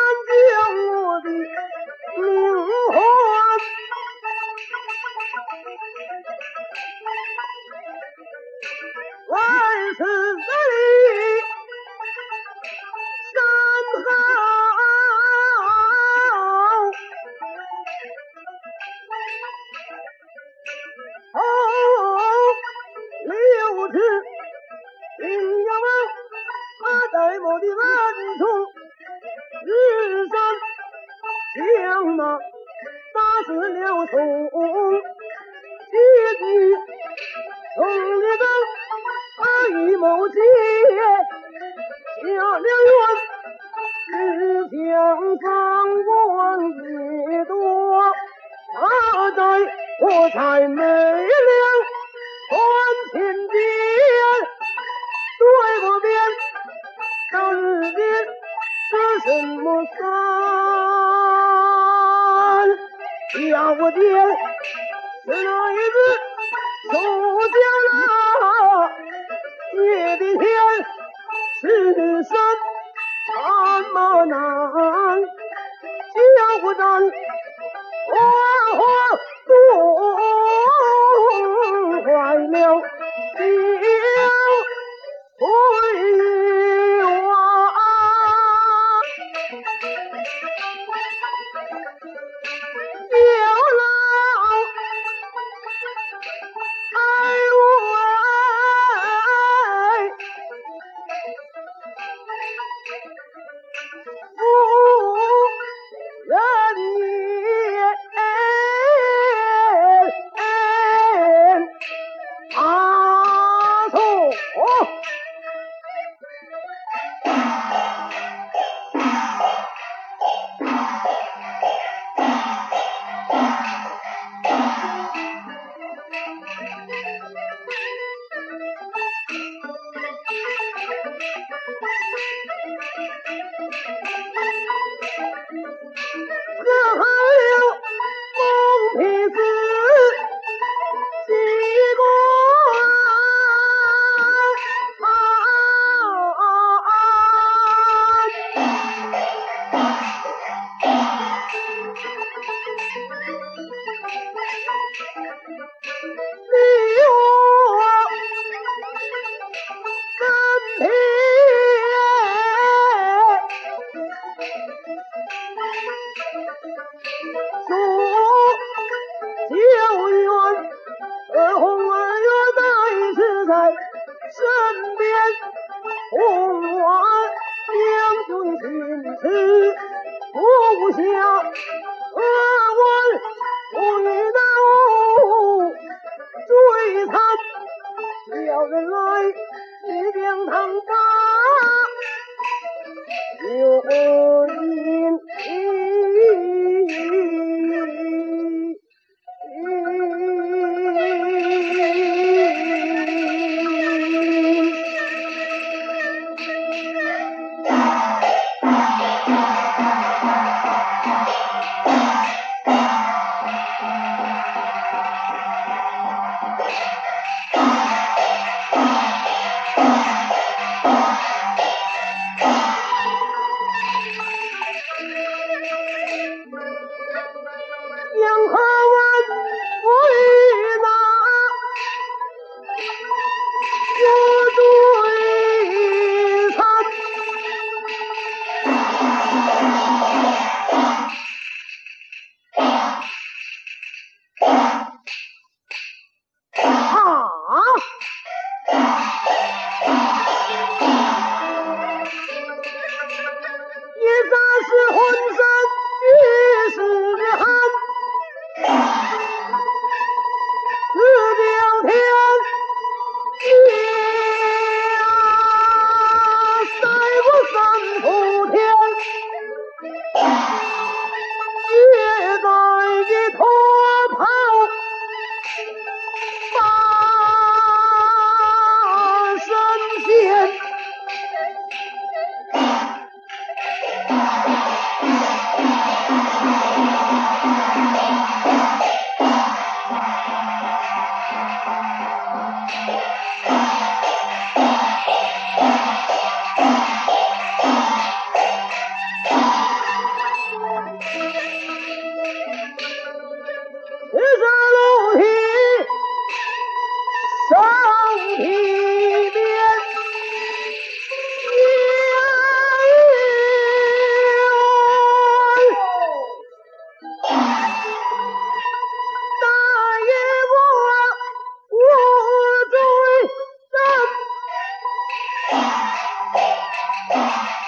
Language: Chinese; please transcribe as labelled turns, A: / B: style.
A: 然将我的灵魂。万。死了宋结局，宋玉帝他一谋杰，下了冤，只想张官也多，他在我才没了官钱边，对过边，到日边是什么三？叫我爹死了一次，走下了爹的天，是的山，山么难，叫我咱。你我怎凭诉旧缘红儿月再次在身边红儿将军情痴叫人来一将堂打，有因。Yang? Yeah. 啊。